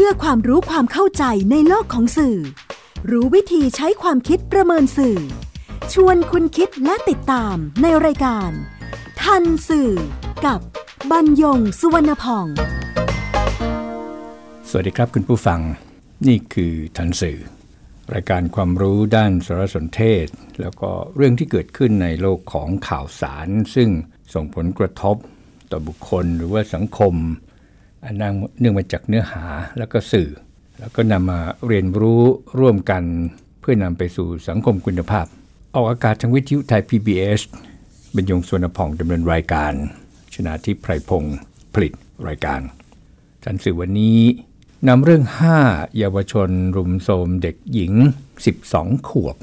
พื่อความรู้ความเข้าใจในโลกของสื่อ รู้วิธีใช้ความคิดประเมินสื่อ ชวนคุณคิดและติดตามในรายการ ทันสื่อ กับบรรยงสุวรรณพอง สวัสดีครับคุณผู้ฟัง นี่คือทันสื่อ รายการความรู้ด้านสารสนเทศ แล้วก็เรื่องที่เกิดขึ้นในโลกของข่าวสาร ซึ่งส่งผลกระทบต่อบุคคลหรือว่าสังคม เนื่องมาจากเนื้อหาแล้วก็สื่อ แล้วก็นำมาเรียนรู้ร่วมกันเพื่อนำไปสู่สังคมคุณภาพ ออกอากาศทางวิทยุไทย PBS บรรยงสวนพองดำเนินรายการ ชนะทิพไพรพงศ์ผลิตรายการทันสื่อวันนี้นำเรื่อง 5 เยาวชนรุมโทมเด็กหญิง 12 ขวบ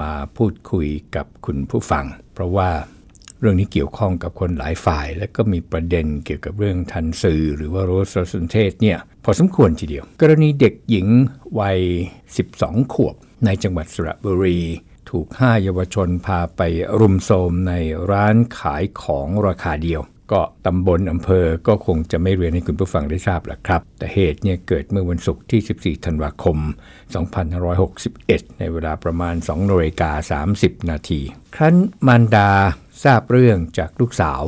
มาพูดคุยกับคุณผู้ฟัง เพราะว่า รื่องนี้เกี่ยวข้องกับคนหลายฝ่าย และก็มีประเด็นเกี่ยวกับเรื่องทันสื่อ หรือว่าโรสสนเทศเนี่ยพอสมควรทีเดียว กรณีเด็กหญิงวัย 12 ขวบ ในจังหวัดสระบุรี ถูก5เยาวชนพาไปรุมโทมในร้านขายของราคาเดียว ก็ตำบลอำเภอก็คงจะไม่เรียนให้คุณผู้ฟังได้ทราบแหละครับ แต่เหตุเนี่ยเกิดเมื่อวันศุกร์ที่ 14 ธันวาคม 2561 ในเวลาประมาณ2นาฬิกา30 นาที ครั้นมารดา ทราบเรื่องจากลูกสาว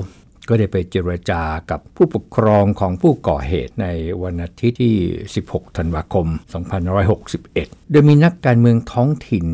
ก็ได้ไปเจรจากับผู้ปกครองของผู้ก่อเหตุในวันอาทิตย์ที่ 16 ธันวาคม 2561 โดยมีนักการเมืองท้องถิ่น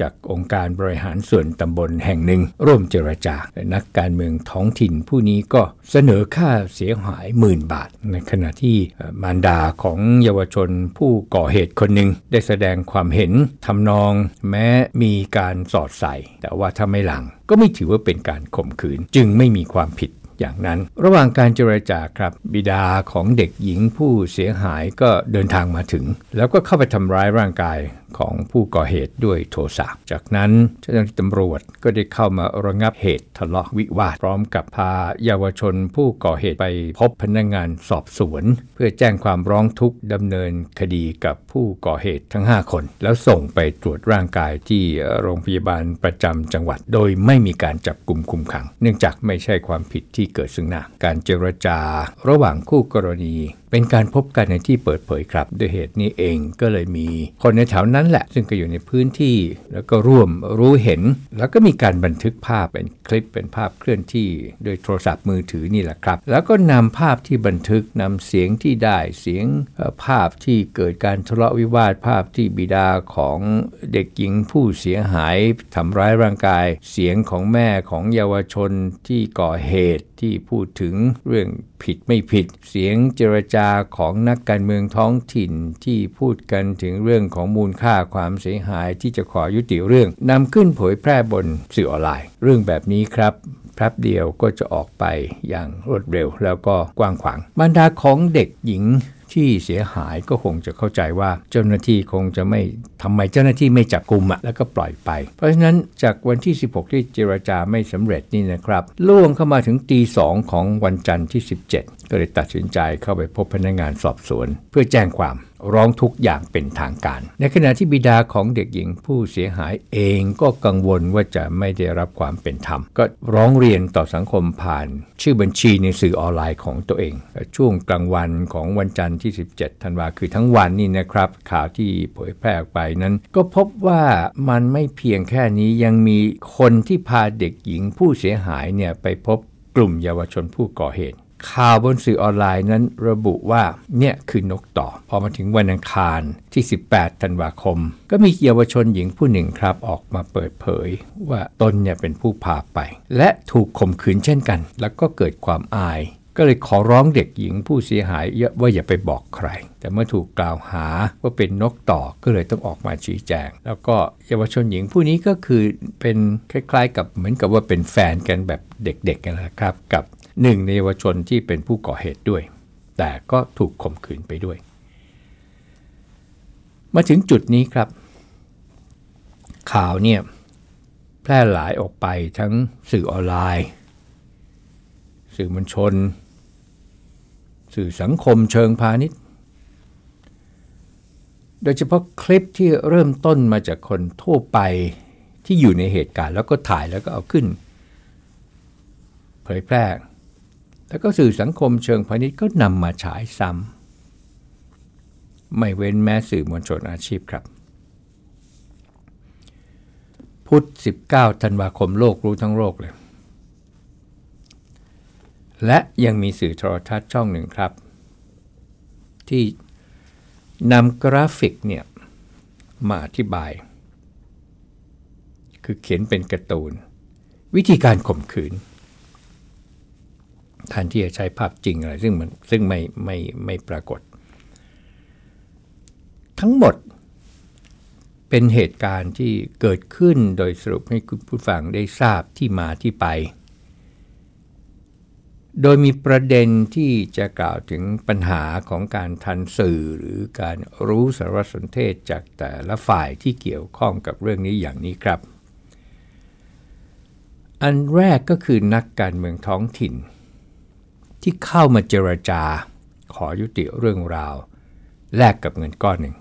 จากองค์การบริหารส่วนตำบลแห่งหนึ่ง ร่วมเจรจาและนักการเมืองท้องถิ่นผู้นี้ก็เสนอค่าเสียหายหมื่นบาท ในขณะที่มารดาของเยาวชนผู้ก่อเหตุคนหนึ่งได้แสดงความเห็นทำนอง แม้มีการสอดใส่ แต่ว่าถ้าไม่หลัง ก็ไม่ถือว่าเป็นการข่มขืน จึงไม่มีความผิดอย่างนั้นระหว่างการเจรจาครับ บิดาของเด็กหญิงผู้เสียหายก็เดินทางมาถึง แล้วก็เข้าไปทำร้ายร่างกาย ของผู้ก่อเหตุด้วยโทสะ จากนั้นเจ้าหน้าที่ตำรวจก็ได้เข้ามาระงับเหตุทะเลาะวิวาท พร้อมกับพาเยาวชนผู้ก่อเหตุไปพบพนักงานสอบสวน เพื่อแจ้งความร้องทุกข์ดำเนินคดีกับผู้ก่อเหตุทั้ง 5 คน แล้วส่งไปตรวจร่างกายที่โรงพยาบาลประจำจังหวัด โดยไม่มีการจับกลุ่มคุมขัง เนื่องจากไม่ใช่ความผิดที่เกิดซึ่งหน้าการเจรจา ระหว่างคู่กรณี เป็นการพบกันในที่เปิดเผยครับ ด้วยเหตุนี้เองก็เลยมีคนในแถวนั้นแหละ ซึ่งก็อยู่ในพื้นที่ แล้วก็ร่วมรู้เห็น แล้วก็มีการบันทึกภาพเป็นคลิปเป็นภาพเคลื่อนที่โดยโทรศัพท์มือถือนี่แหละครับ แล้วก็นำภาพที่บันทึกนำเสียงที่ได้เสียงภาพที่เกิดการทะเลาะวิวาทภาพที่บิดาของเด็กหญิงผู้เสียหายทำร้ายร่างกาย เสียงของแม่ของเยาวชนที่ก่อเหตุ ที่พูดถึงเรื่องผิดไม่ผิด เสียงเจรจาของนักการเมืองท้องถิ่นที่พูดกันถึงเรื่องของมูลค่าความเสียหายที่จะขอยุติเรื่องนำขึ้นเผยแพร่บนสื่อออนไลน์ เรื่องแบบนี้ครับแป๊บเดียวก็จะออกไปอย่างรวดเร็วแล้วก็กว้างขวางบรรดาของเด็กหญิง ที่เสียหายก็คงจะเข้าใจว่าเจ้าหน้าที่คงจะไม่ทำไมเจ้าหน้าที่ไม่จับกลุ่มอะแล้วก็ปล่อยไป เพราะฉะนั้นจากวันที่ 16 ที่เจรจาไม่สำเร็จนี่นะครับล่วงเข้ามาถึงตีสองของวันจันทร์ที่ 17 ก็เลยตัดสินใจเข้าไปพบพนักงานสอบสวน เพื่อแจ้งความร้องทุกอย่างเป็นทางการ ในขณะที่บิดาของเด็กหญิงผู้เสียหายเองก็กังวลว่าจะไม่ได้รับความเป็นธรรม ก็ร้องเรียนต่อสังคมผ่าน ชื่อบัญชีในสื่อออนไลน์ของตัวเอง ช่วงกลางวันของวันจันทร์ที่ 17 ธันวาคือทั้งวันนี่นะครับ ข่าวที่เผยแพร่ออกไปนั้น ก็พบว่ามันไม่เพียงแค่นี้ยังมีคนที่พาเด็กหญิงผู้เสียหายเนี่ยไปพบกลุ่มเยาวชนผู้ก่อเหตุ ข่าวบนสื่อออนไลน์นั้นระบุว่าเนี่ยคือนกต่อ พอมาถึงวันอังคารที่ 18 ธันวาคม ก็มีเยาวชนหญิงผู้หนึ่งครับออกมาเปิดเผย ว่าตนเนี่ยเป็นผู้พาไป และถูกข่มขืนเช่นกัน แล้วก็เกิดความอาย ก็เลยขอร้องเด็กหญิงผู้เสียหายเยอะว่าอย่าไปบอกใคร แต่เมื่อถูกกล่าวหาว่าเป็นนกต่อก็เลยต้องออกมาชี้แจง แล้วก็เยาวชนหญิงผู้นี้ก็คือเป็นคล้ายๆ กับเหมือนกับว่าเป็นแฟนกันแบบเด็กๆกันนะครับกับ หนึ่งในเยาวชนที่เป็นผู้ก่อเหตุด้วย แต่ก็ถูกข่มขืนไปด้วย มาถึงจุดนี้ครับ ข่าวเนี่ยแพร่หลายออกไปทั้งสื่อออนไลน์ สื่อมวลชน สื่อสังคมเชิงพาณิชย์ โดยเฉพาะคลิปที่เริ่มต้นมาจากคนทั่วไปที่อยู่ในเหตุการณ์แล้วก็ถ่ายแล้วก็เอาขึ้น เผยแพร่ แล้วก็สื่อสังคมเชิงพาณิชย์ก็นำมาฉายซ้ำไม่เว้นแม้สื่อมวลชนอาชีพครับ พุธ19ธันวาคมโลกรู้ทั้งโลกเลย และยังมีสื่อโทรทัศน์ช่องหนึ่งครับ ที่นำกราฟิกเนี่ยมาอธิบาย คือเขียนเป็นการ์ตูน วิธีการข่มขืน แทนที่จะใช้ภาพจริงอะไรซึ่งมันซึ่งไม่ไม่ไม่ปรากฏ ทั้งหมดเป็นเหตุการณ์ที่เกิดขึ้นโดยสรุปให้คุณผู้ฟังได้ทราบที่มาที่ไป โดยมีประเด็นที่จะกล่าวถึงปัญหาของการทันสื่อหรือการรู้สารสนเทศจากแต่ละฝ่ายที่เกี่ยวข้องกับเรื่องนี้อย่างนี้ครับ อันแรกก็คือนักการเมืองท้องถิ่น ที่เข้ามาเจรจา ขอยุติเรื่องราว แลกกับเงินก้อนหนึ่ง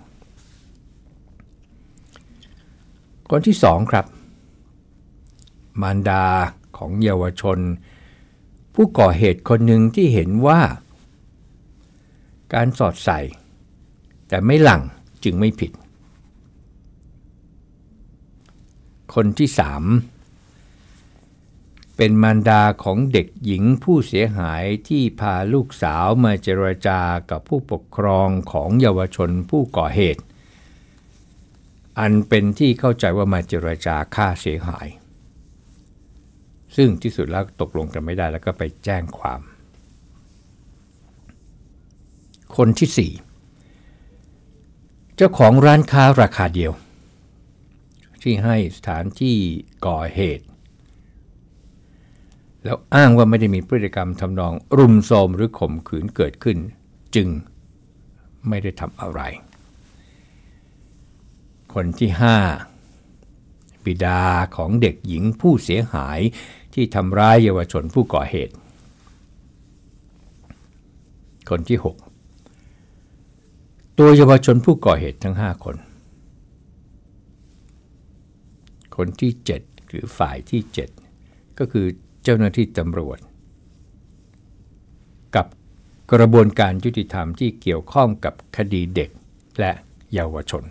คนที่สองครับ มารดาของเยาวชน ผู้ก่อเหตุคนหนึ่งที่เห็นว่า การสอดใส่ แต่ไม่หลังจึงไม่ผิด คนที่สาม เป็นมารดาของเด็กหญิงผู้เสียหายที่พาลูกสาวมาเจรจากับผู้ปกครองของเยาวชนผู้ก่อเหตุ อันเป็นที่เข้าใจว่ามาเจรจาค่าเสียหาย ซึ่งที่สุดแล้วตกลงกันไม่ได้แล้วก็ไปแจ้งความ คนที่สี่เจ้าของร้านค้าราคาเดียว ที่ให้สถานที่ก่อเหตุ แล้วอ้างว่าไม่ได้มีพฤติกรรมทำนอง รุมโทมหรือข่มขืนเกิดขึ้น จึงไม่ได้ทำอะไร คนที่ห้าบิดาของเด็กหญิงผู้เสียหายที่ทำร้ายเยาวชนผู้ก่อเหตุ คนที่ 6 ตัวเยาวชนผู้ก่อเหตุทั้ง 5 คน คนที่ 7 หรือฝ่ายที่ 7 ก็คือ จ้าหน้าที่ตำรวจ กับกระบวนการยุติธรรมที่เกี่ยวข้องกับคดีเด็กและเยาวชน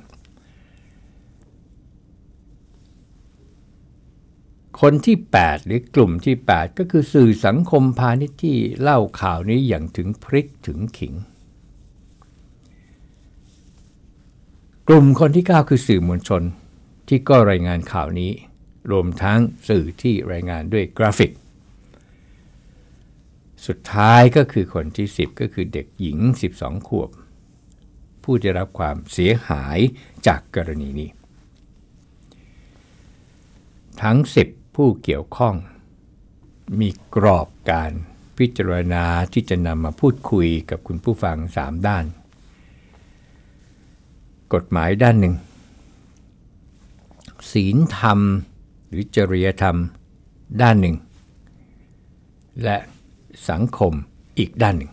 คนที่ 8 หรือกลุ่มที่ 8 ก็คือสื่อสังคมพาณิชย์ที่เล่าข่าวนี้อย่างถึงพริกถึงขิง กลุ่มคนที่ 9 คือสื่อมวลชนที่ก็รายงานข่าวนี้ รวมทั้งสื่อที่รายงานด้วยกราฟิก สุดท้ายก็คือคนที่ 10 ก็คือเด็กหญิง 12 ขวบ ผู้ได้รับความเสียหายจากกรณีนี้ ทั้ง 10 ผู้เกี่ยวข้อง มีกรอบการพิจารณาที่จะนำมาพูดคุยกับคุณผู้ฟัง 3 ด้าน กฎหมายด้านหนึ่ง ศีลธรรม หรือจริยธรรม ด้านหนึ่ง และ สังคมอีกด้านหนึ่ง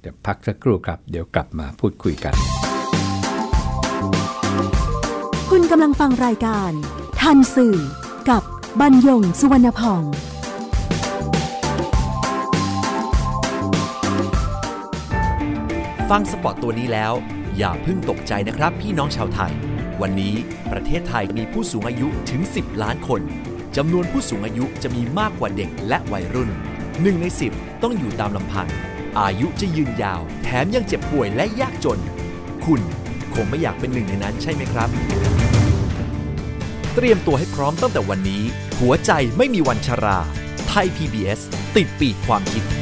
เดี๋ยวพักสักครู่ครับ เดี๋ยวกลับมาพูดคุยกัน คุณกำลังฟังรายการ ทันสื่อกับบรรยงสุวรรณพองฟังสปอตตัวนี้แล้ว อย่าเพิ่งตกใจนะครับพี่น้องชาวไทย วันนี้ประเทศไทยมีผู้สูงอายุถึง 10 ล้านคนจำนวนผู้สูงอายุจะมีมากกว่าเด็กและวัยรุ่น 1 ใน 10 ต้องอยู่ตามลำพัง อายุจะยืนยาว แถมยังเจ็บป่วยและยากจน คุณคงไม่อยากเป็นหนึ่งในนั้นใช่ไหมครับ เตรียมตัวให้พร้อมตั้งแต่วันนี้ หัวใจไม่มีวันชรา ไทย PBS ติดปีกความคิด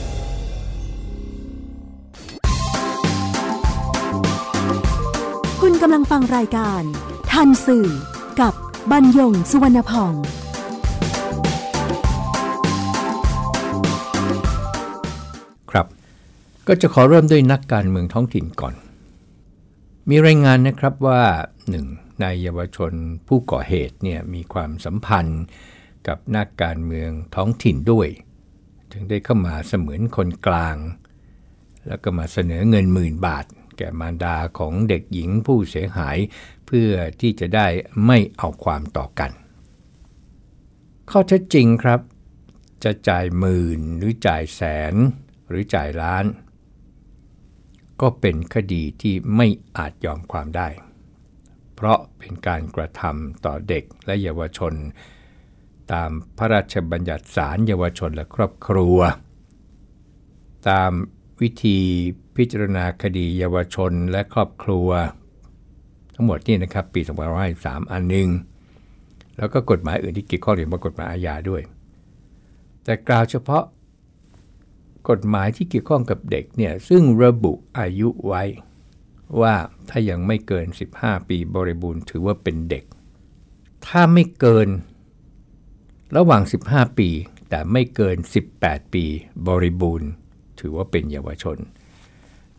ำลังฟังรายการ ทันสื่อ กับบรรยงสุวรรณพอง ครับ ก็จะขอเริ่มด้วยนักการเมืองท้องถิ่นก่อน มีรายงานนะครับว่าหนึ่งนายเยาวชนผู้ก่อเหตุเนี่ยมีความสัมพันธ์กับนักการเมืองท้องถิ่นด้วย ถึงได้เข้ามาเสมือนคนกลาง แล้วก็มาเสนอเงินหมื่นบาท ก่มารดาของเด็กหญิงผู้เสียหาย เพื่อที่จะได้ไม่เอาความต่อกัน ข้อเท็จจริงครับ จะจ่ายหมื่นหรือจ่ายแสนหรือจ่ายล้าน ก็เป็นคดีที่ไม่อาจยอมความได้ เพราะเป็นการกระทำต่อเด็กและเยาวชน ตามพระราชบัญญัติศาลเยาวชนและครอบครัว ตามวิธี พิจารณาคดีเยาวชนและครอบครัว ทั้งหมดนี่นะครับปี2553อันหนึ่งแล้วก็กฎหมายอื่นที่เกี่ยวข้องเกี่ยวกับกฎหมายอาญาด้วย แต่กล่าวเฉพาะกฎหมายที่เกี่ยวข้องกับเด็กเนี่ยซึ่งระบุอายุไว้ว่าถ้ายังไม่เกิน 15 ปีบริบูรณ์ถือว่าเป็นเด็ก ถ้าไม่เกินระหว่าง 15 ปี แต่ไม่เกิน 18 ปีบริบูรณ์ ถือว่าเป็นเยาวชน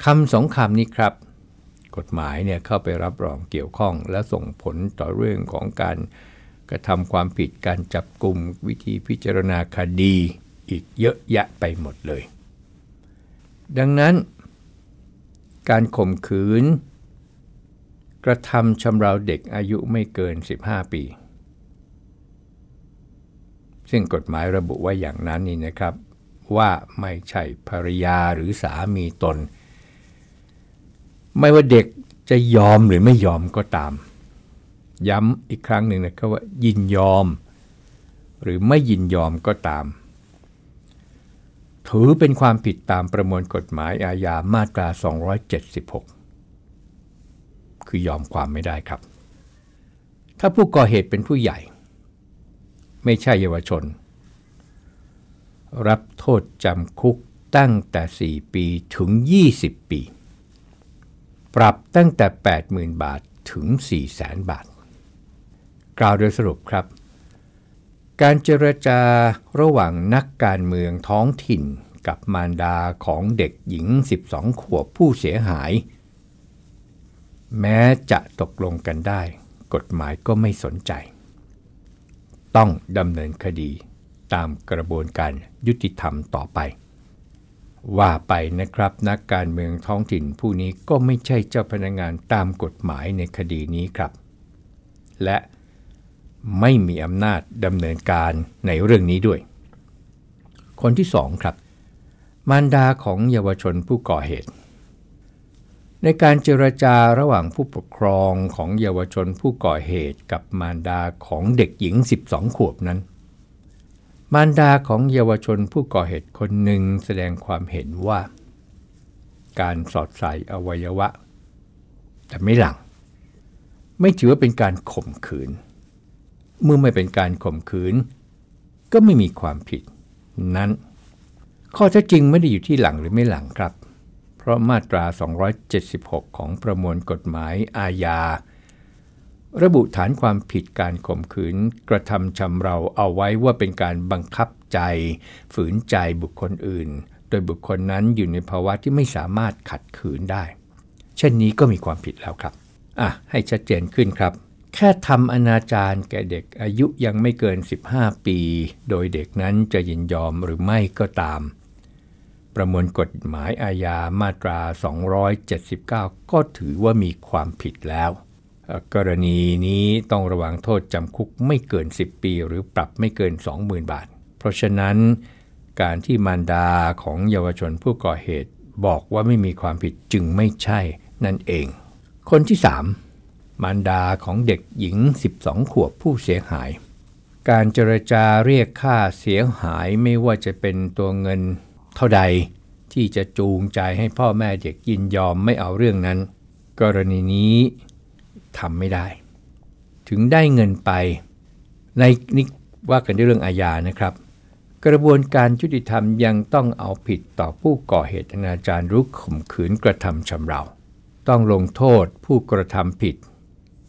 คำสองคำนี้ครับ กฎหมายเนี่ยเข้าไปรับรองเกี่ยวข้อง และส่งผลต่อเรื่องของการกระทำความผิดการจับกลุ่มวิธีพิจารณาคดีอีกเยอะแยะไปหมดเลย ดังนั้น การข่มขืน กระทำชำเราเด็กอายุไม่เกิน 15 ปี ซึ่งกฎหมายระบุไว้อย่างนั้นนี่นะครับ ว่าไม่ใช่ภรรยาหรือสามีตน ไม่ว่าเด็กจะยอมหรือไม่ยอมก็ตาม ย้ำอีกครั้งหนึ่งนะครับว่ายินยอม หรือไม่ยินยอมก็ตาม ถือเป็นความผิดตามประมวลกฎหมายอาญามาตรา 276 คือยอมความไม่ได้ครับ ถ้าผู้ก่อเหตุเป็นผู้ใหญ่ ไม่ใช่เยาวชน รับโทษจำคุกตั้งแต่ 4 ปีถึง 20 ปี ปรับตั้งแต่ 80,000 บาทถึง 400,000 บาท กล่าวโดยสรุปครับ การเจรจาระหว่างนักการเมืองท้องถิ่นกับมารดาของเด็กหญิง 12 ขวบผู้เสียหาย แม้จะตกลงกันได้ กฎหมายก็ไม่สนใจ ต้องดำเนินคดีตามกระบวนการยุติธรรมต่อไป ว่าไปนะครับนักการเมืองท้องถิ่นผู้นี้ก็ไม่ใช่เจ้าพนักงานตามกฎหมายในคดีนี้ครับ และไม่มีอำนาจดำเนินการในเรื่องนี้ด้วย คนที่สองครับ มารดาของเยาวชนผู้ก่อเหตุ ในการเจรจาระหว่างผู้ปกครองของเยาวชนผู้ก่อเหตุกับมารดาของเด็กหญิง 12 ขวบนั้น มารดาของเยาวชนผู้ก่อเหตุคนหนึ่งแสดงความเห็นว่า การสอดใส่อวัยวะ แต่ไม่หลัง ไม่ถือว่าเป็นการข่มขืน เมื่อไม่เป็นการข่มขืน ก็ไม่มีความผิด นั้น ข้อเท็จจริงไม่ได้อยู่ที่หลังหรือไม่หลังครับ เพราะมาตรา 276 ของประมวลกฎหมายอาญา ระบุฐานความผิดการข่มขืนกระทำชำเราเอาไว้ว่าเป็นการบังคับใจ ฝืนใจบุคคลอื่น โดยบุคคลนั้นอยู่ในภาวะที่ไม่สามารถขัดขืนได้ เช่นนี้ก็มีความผิดแล้วครับ อะ ให้ชัดเจนขึ้นครับ แค่ทำอนาจารแก่เด็กอายุยังไม่เกิน 15 ปี โดยเด็กนั้นจะยินยอมหรือไม่ก็ตาม ประมวลกฎหมายอาญามาตรา 279 ก็ถือว่ามีความผิดแล้ว กรณีนี้ต้องระวังโทษจำคุกไม่เกิน 10 ปี หรือปรับไม่เกิน 20,000 บาท เพราะฉะนั้นการที่มารดาของเยาวชนผู้ก่อเหตุ บอกว่าไม่มีความผิดจึงไม่ใช่นั่นเอง คนที่ 3 มารดาของเด็กหญิง 12 ขวบผู้เสียหาย การเจรจาเรียกค่าเสียหายไม่ว่าจะเป็นตัวเงินเท่าใด ที่จะจูงใจให้พ่อแม่เด็กยินยอมไม่เอาเรื่องนั้น กรณีนี้ ทำไม่ได้ ถึงได้เงินไปในนี่ว่ากันด้วยเรื่องอาญานะครับ กระบวนการยุติธรรมยังต้องเอาผิดต่อผู้ก่อเหตุอนาจารรุกข่มขืนกระทำชำเรา ต้องลงโทษผู้กระทำผิด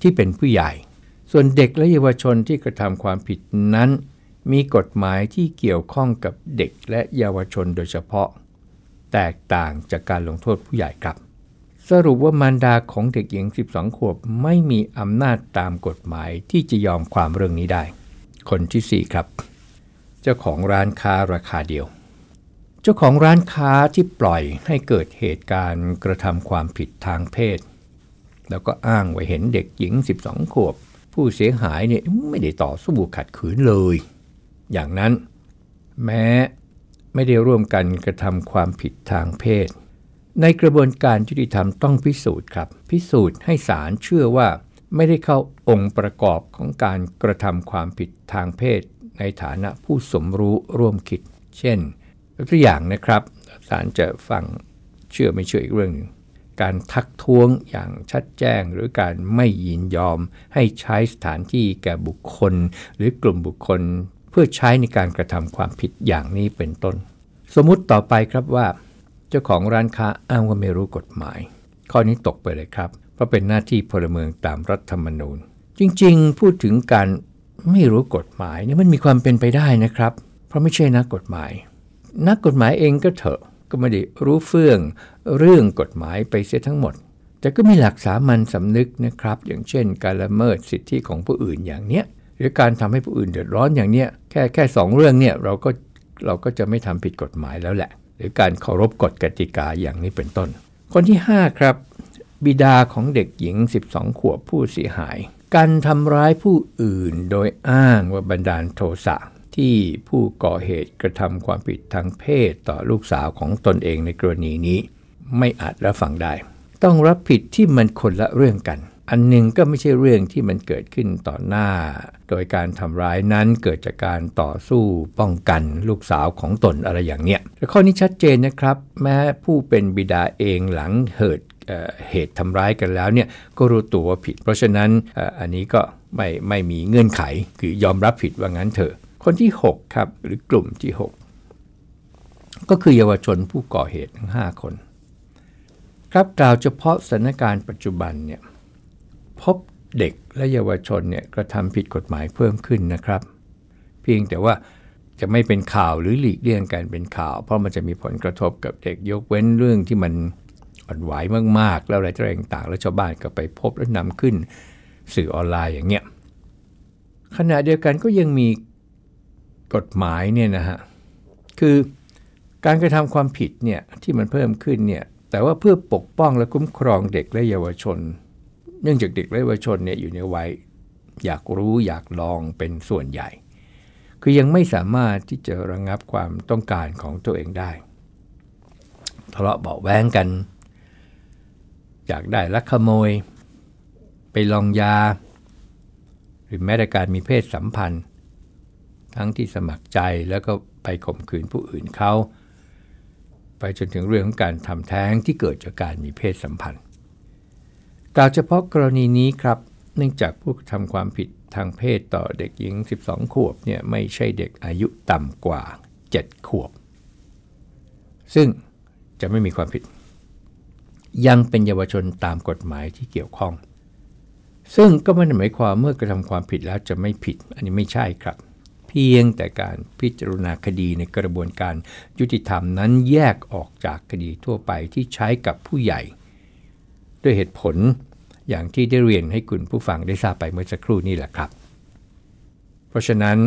ที่เป็นผู้ใหญ่ ส่วนเด็กและเยาวชนที่กระทำความผิดนั้น มีกฎหมายที่เกี่ยวข้องกับเด็กและเยาวชนโดยเฉพาะ แตกต่างจากการลงโทษผู้ใหญ่ครับ สรุปว่ามารดาของเด็กหญิง 12 ขวบไม่มีอำนาจตามกฎหมายที่จะยอมความเรื่องนี้ได้ คนที่ 4 ครับ เจ้าของร้านค้าราคาเดียว เจ้าของร้านค้าที่ปล่อยให้เกิดเหตุการณ์กระทำความผิดทางเพศ แล้วก็อ้างไว้เห็นเด็กหญิง 12 ขวบ ผู้เสียหายเนี่ยไม่ได้ต่อสู้ขัดขืนเลย อย่างนั้น แม้ไม่ได้ร่วมกันกระทำความผิดทางเพศ ในกระบวนการยุติธรรมต้องพิสูจน์ครับ พิสูจน์ให้ศาลเชื่อว่าไม่ได้เข้าองค์ประกอบของการกระทำความผิดทางเพศ ในฐานะผู้สมรู้ร่วมคิด เช่นตัวอย่างนะครับศาลจะฟังเชื่อไม่เชื่ออีกเรื่องหนึ่งการทักท้วงอย่างชัดแจ้ง หรือการไม่ยินยอม ให้ใช้สถานที่แก่บุคคล หรือกลุ่มบุคคล เพื่อใช้ในการกระทำความผิดอย่างนี้เป็นต้น สมมุติต่อไปครับว่า จ้าของร้านค้าอ้างว่าไม่รู้กฎหมาย ข้อนี้ตกไปเลยครับ เพราะเป็นหน้าที่พลเมืองตามรัฐธรรมนูญ จริงๆ พูดถึงการไม่รู้กฎหมายนี่มันมีความเป็นไปได้นะครับ เพราะไม่ใช่นักกฎหมาย นักกฎหมายเองก็เถอะก็ไม่ได้รู้เฟื่องเรื่องกฎหมายไปเสียทั้งหมด แต่ก็มีหลักสามัญสำนึกนะครับ อย่างเช่น การละเมิดสิทธิของผู้อื่นอย่างเนี้ยหรือการทำให้ผู้อื่นเดือดร้อนอย่างเนี้ยแค่แค่สองเรื่องเนี่ยเราก็เราก็จะไม่ทำผิดกฎหมายแล้วแหละ รือการเคารพกฎกติกาอย่างนี้เป็นต้น คนที่ 5 ครับ บิดาของเด็กหญิง 12 ขวบผู้เสียหาย การทำร้ายผู้อื่นโดยอ้างว่าบันดาลโทสะที่ผู้ก่อเหตุกระทำความผิดทางเพศต่อลูกสาวของตนเองในกรณีนี้ ไม่อาจรับฟังได้ ต้องรับผิดที่มันคนละเรื่องกัน อันหนึ่งก็ไม่ใช่เรื่องที่มันเกิดขึ้นต่อหน้า โดยการทำร้ายนั้นเกิดจากการต่อสู้ป้องกันลูกสาวของตนอะไรอย่างเนี้ยข้อนี้ชัดเจนนะครับ แม้ผู้เป็นบิดาเองหลังเหตุเหตุทำร้ายกันแล้วเนี่ยก็รู้ตัวว่าผิด เพราะฉะนั้นอันนี้ก็ไม่ไม่มีเงื่อนไขคือยอมรับผิดว่างั้นเถอะ คนที่ 6 ครับ หรือกลุ่มที่ 6 ก็คือเยาวชนผู้ก่อเหตุทั้ง 5 คน ครับกล่าวเฉพาะสถานการณ์ปัจจุบันเนี่ย พบเด็กและเยาวชนเนี่ยกระทำผิดกฎหมายเพิ่มขึ้นนะครับ เพียงแต่ว่าจะไม่เป็นข่าวหรือหลีกเลี่ยงการเป็นข่าว เพราะมันจะมีผลกระทบกับเด็กยกเว้นเรื่องที่มันอ่อนไหวมากๆ แล้วอะไรต่างๆ แล้วชาวบ้านก็ไปพบและนำขึ้นสื่อออนไลน์อย่างเงี้ยขณะเดียวกันก็ยังมีกฎหมายเนี่ยนะฮะคือการกระทำความผิดเนี่ยที่มันเพิ่มขึ้นเนี่ยแต่ว่าเพื่อปกป้องและคุ้มครองเด็กและเยาวชน เนื่องจากเด็กและเยาวชนเนี่ยอยู่ในวัยอยากรู้อยากลองเป็นส่วนใหญ่ คือยังไม่สามารถที่จะระงงับความต้องการของตัวเองได้ ทะเลาะเบาแวงกัน อยากได้ลักขโมย ไปลองยา หรือแม้แต่การมีเพศสัมพันธ์ ทั้งที่สมัครใจแล้วก็ไปข่มขืนผู้อื่นเขา ไปจนถึงเรื่องของการทำแท้งที่เกิดจากการมีเพศสัมพันธ์ กล่าวเฉพาะกรณีนี้ครับ เนื่องจากผู้ทำความผิดทางเพศต่อเด็กหญิง 12 ขวบเนี่ยไม่ใช่เด็กอายุต่ำกว่า 7 ขวบ ซึ่งจะไม่มีความผิด ยังเป็นเยาวชนตามกฎหมายที่เกี่ยวข้อง ซึ่งก็ไม่ได้หมายความเมื่อกระทำความผิดแล้วจะไม่ผิด อันนี้ไม่ใช่ครับ เพียงแต่การพิจารณาคดีในกระบวนการยุติธรรมนั้นแยกออกจากคดีทั่วไปที่ใช้กับผู้ใหญ่ ด้วยเหตุผลอย่างที่ได้เรียนให้คุณผู้ฟังได้ทราบไปเมื่อสักครู่นี่แหละครับ เพราะฉะนั้น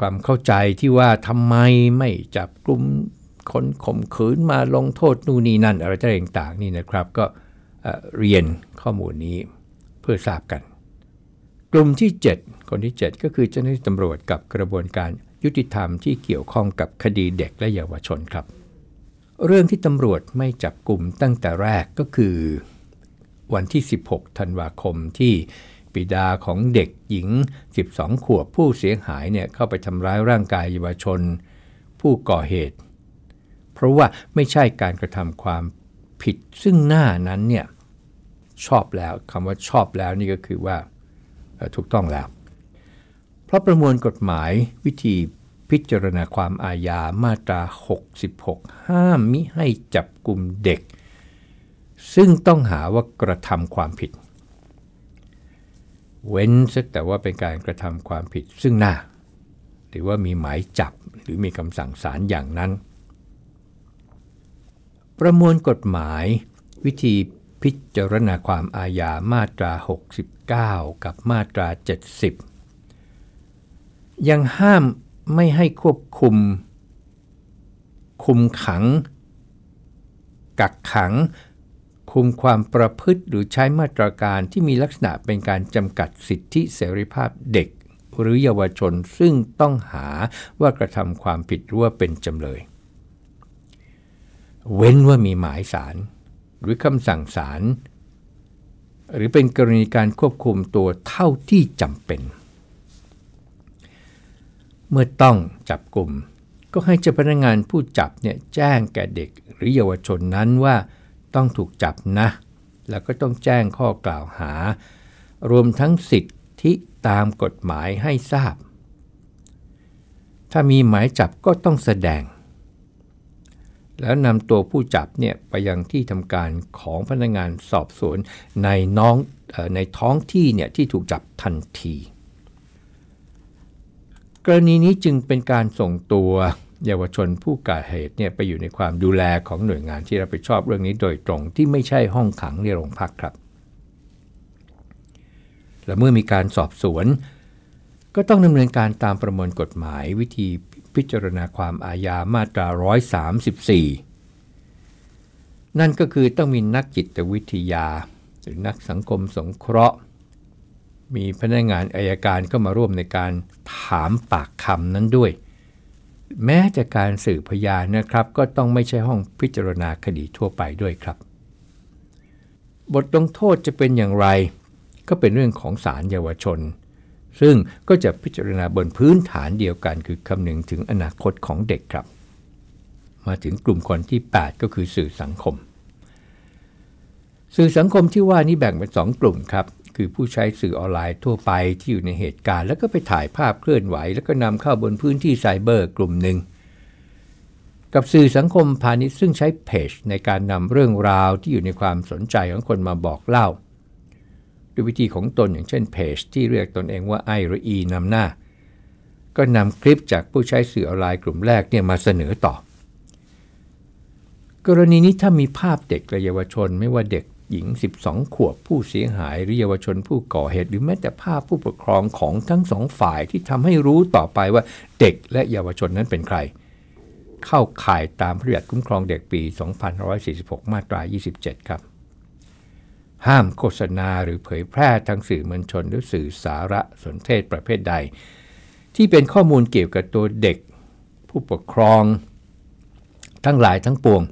ความเข้าใจที่ว่าทำไมไม่จับกลุ่มคนข่มขืนมาลงโทษนู่นนี่นั่นอะไรต่างๆนี่นะครับ ก็เรียนข้อมูลนี้เพื่อทราบกัน กลุ่มที่ 7 คนที่ 7 ก็คือเจ้าหน้าที่ตำรวจกับกระบวนการยุติธรรมที่เกี่ยวข้องกับคดีเด็กและเยาวชนครับ เรื่องที่ตำรวจไม่จับกลุ่มตั้งแต่แรกก็คือ วันที่ 16 ธันวาคมที่ปิดาของเด็กหญิง 12 ขวบผู้เสียหายเนี่ยเข้าไปทำร้ายร่างกายเยาวชน ผู้ก่อเหตุ เพราะว่าไม่ใช่การกระทำความผิดซึ่งหน้านั้นเนี่ยชอบแล้วคำว่าชอบแล้วนี่ก็คือว่าถูกต้องแล้ว เพราะประมวลกฎหมายวิธี พิจารณาความอาญามาตรา 66 ห้ามมิให้จับกลุ่มเด็ก ซึ่งต้องหาว่ากระทำความผิด เว้นสักแต่ว่าเป็นการกระทำความผิดซึ่งหน้า หรือว่ามีหมายจับหรือมีคำสั่งศาลอย่างนั้น ประมวลกฎหมายวิธีพิจารณาความอาญามาตรา 69 กับมาตรา 70 ยังห้าม ไม่ให้ควบคุม คุมขัง กักขัง คุมความประพฤติหรือใช้มาตรการที่มีลักษณะเป็นการจำกัดสิทธิเสรีภาพเด็ก หรือเยาวชนซึ่งต้องหาว่ากระทำความผิดหรือว่าเป็นจำเลย เว้นว่ามีหมายสารหรือคำสั่งศาลหรือเป็นกรณีการควบคุมตัวเท่าที่จำเป็น เมื่อต้องจับกลุ่ม ก็ให้เจ้าพนักงานผู้จับเนี่ยแจ้งแก่เด็กหรือเยาวชนนั้นว่าต้องถูกจับนะ แล้วก็ต้องแจ้งข้อกล่าวหา รวมทั้งสิทธิตามกฎหมายให้ทราบ ถ้ามีหมายจับก็ต้องแสดง แล้วนำตัวผู้จับเนี่ยไปยังที่ทำการของพนักงานสอบสวนในน้องในท้องที่เนี่ยที่ถูกจับทันที กรณีนี้จึงเป็นการส่งตัวเยาวชนผู้ก่อเหตุเนี่ยไปอยู่ในความดูแลของหน่วยงานที่รับผิดชอบเรื่องนี้โดยตรงที่ไม่ใช่ห้องขังในโรงพักครับ และเมื่อมีการสอบสวน ก็ต้องดำเนินการตามประมวลกฎหมายวิธีพิจารณาความอาญามาตรา 134 นั่นก็คือต้องมีนักจิตวิทยา หรือนักสังคมสงเคราะห์ มีพนักงานอายการก็มาร่วมในการถามปากคำนั้นด้วย แม้จะการสืบพยานนะครับ ก็ต้องไม่ใช่ห้องพิจารณาคดีทั่วไปด้วยครับ บทลงโทษจะเป็นอย่างไร ก็เป็นเรื่องของศาลเยาวชน ซึ่งก็จะพิจารณาบนพื้นฐานเดียวกัน คือคำนึงถึงอนาคตของเด็กครับ มาถึงกลุ่มคนที่ 8 ก็คือสื่อสังคมสื่อสังคมที่ว่านี้แบ่งเป็น 2 กลุ่มครับ คือผู้ใช้สื่อออนไลน์ทั่วไปที่อยู่ในเหตุการณ์ แล้วก็ไปถ่ายภาพเคลื่อนไหว แล้วก็นำเข้าบนพื้นที่ไซเบอร์กลุ่มหนึ่ง กับสื่อสังคมพาณิชย์ซึ่งใช้เพจในการนำเรื่องราวที่อยู่ในความสนใจของคนมาบอกเล่าด้วยวิธีของตนอย่างเช่นเพจที่เรียกตนเองว่าไอหรืออีนำหน้า ก็นำคลิปจากผู้ใช้สื่อออนไลน์กลุ่มแรกเนี่ยมาเสนอต่อ กรณีนี้ถ้ามีภาพเด็กและเยาวชนไม่ว่าเด็ก หญิง 12 ขวบผู้เสียหายหรือเยาวชนผู้ก่อเหตุ หรือแม้แต่ภาพผู้ปกครองของทั้งสองฝ่ายที่ทำให้รู้ต่อไปว่าเด็กและเยาวชนนั้นเป็นใคร เข้าข่ายตามพระราชบัญญัติคุ้มครองเด็กปี 2546 มาตรา 27 ครับ ห้ามโฆษณาหรือเผยแพร่ทางสื่อมวลชนหรือสื่อสารสนเทศประเภทใด ที่เป็นข้อมูลเกี่ยวกับตัวเด็ก ผู้ปกครอง ทั้งหลายทั้งปวง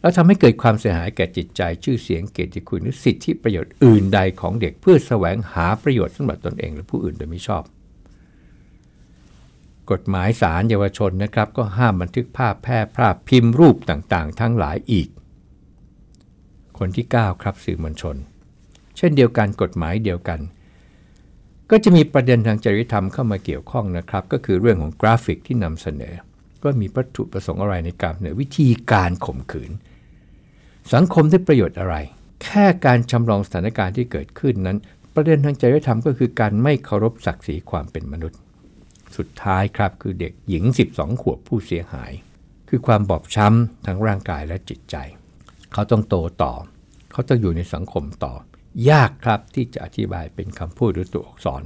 แล้วทำให้เกิดความเสียหายแก่จิตใจชื่อเสียงเกียรติคุณหรือสิทธิประโยชน์อื่นใดของเด็กเพื่อแสวงหาประโยชน์สำหรับตนเองหรือผู้อื่นโดยไม่ชอบ กฎหมายสารเยาวชนนะครับ ก็ห้ามบันทึกภาพแพร่ภาพพิมพ์รูปต่างๆ ทั้งหลายอีก คนที่ 9 ครับสื่อมวลชน เช่นเดียวกันกฎหมายเดียวกัน ก็จะมีประเด็นทางจริยธรรมเข้ามาเกี่ยวข้องนะครับ ก็คือเรื่องของกราฟิกที่นำเสนอว่ามีวัตถุประสงค์อะไรในการเสนอวิธีการข่มขืน สังคมได้ประโยชน์อะไร แค่การจำลองสถานการณ์ที่เกิดขึ้นนั้น ประเด็นทางจริยธรรมก็คือการไม่เคารพศักดิ์ศรีความเป็นมนุษย์ สุดท้ายครับคือเด็กหญิง 12 ขวบผู้เสียหาย คือความบอบช้ำทั้งร่างกายและจิตใจ เขาต้องโตต่อ เขาต้องอยู่ในสังคมต่อ ยากครับที่จะอธิบายเป็นคำพูดหรือตัวอักษร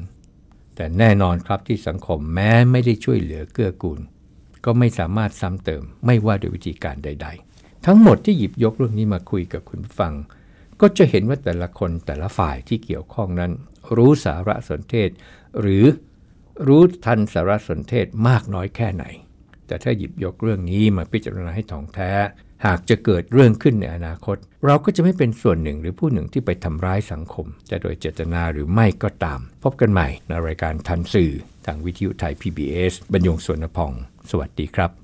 แต่แน่นอนครับที่สังคมแม้ไม่ได้ช่วยเหลือเกื้อกูล ก็ไม่สามารถซ้ำเติมไม่ว่าด้วยวิธีการใด ๆ ทั้งหมดที่หยิบยกเรื่องนี้มาคุยกับคุณฟัง ก็จะเห็นว่าแต่ละคนแต่ละฝ่ายที่เกี่ยวข้องนั้น รู้สารสนเทศ หรือรู้ทันสารสนเทศมากน้อยแค่ไหน แต่ถ้าหยิบยกเรื่องนี้มาพิจารณาให้ถ่องแท้ หากจะเกิดเรื่องขึ้นในอนาคต เราก็จะไม่เป็นส่วนหนึ่งหรือผู้หนึ่งที่ไปทำร้ายสังคม จะโดยเจตนาหรือไม่ก็ตาม พบกันใหม่ในรายการทันสื่อทางวิทยุไทย PBS บรรยงสวนพอง สวัสดีครับ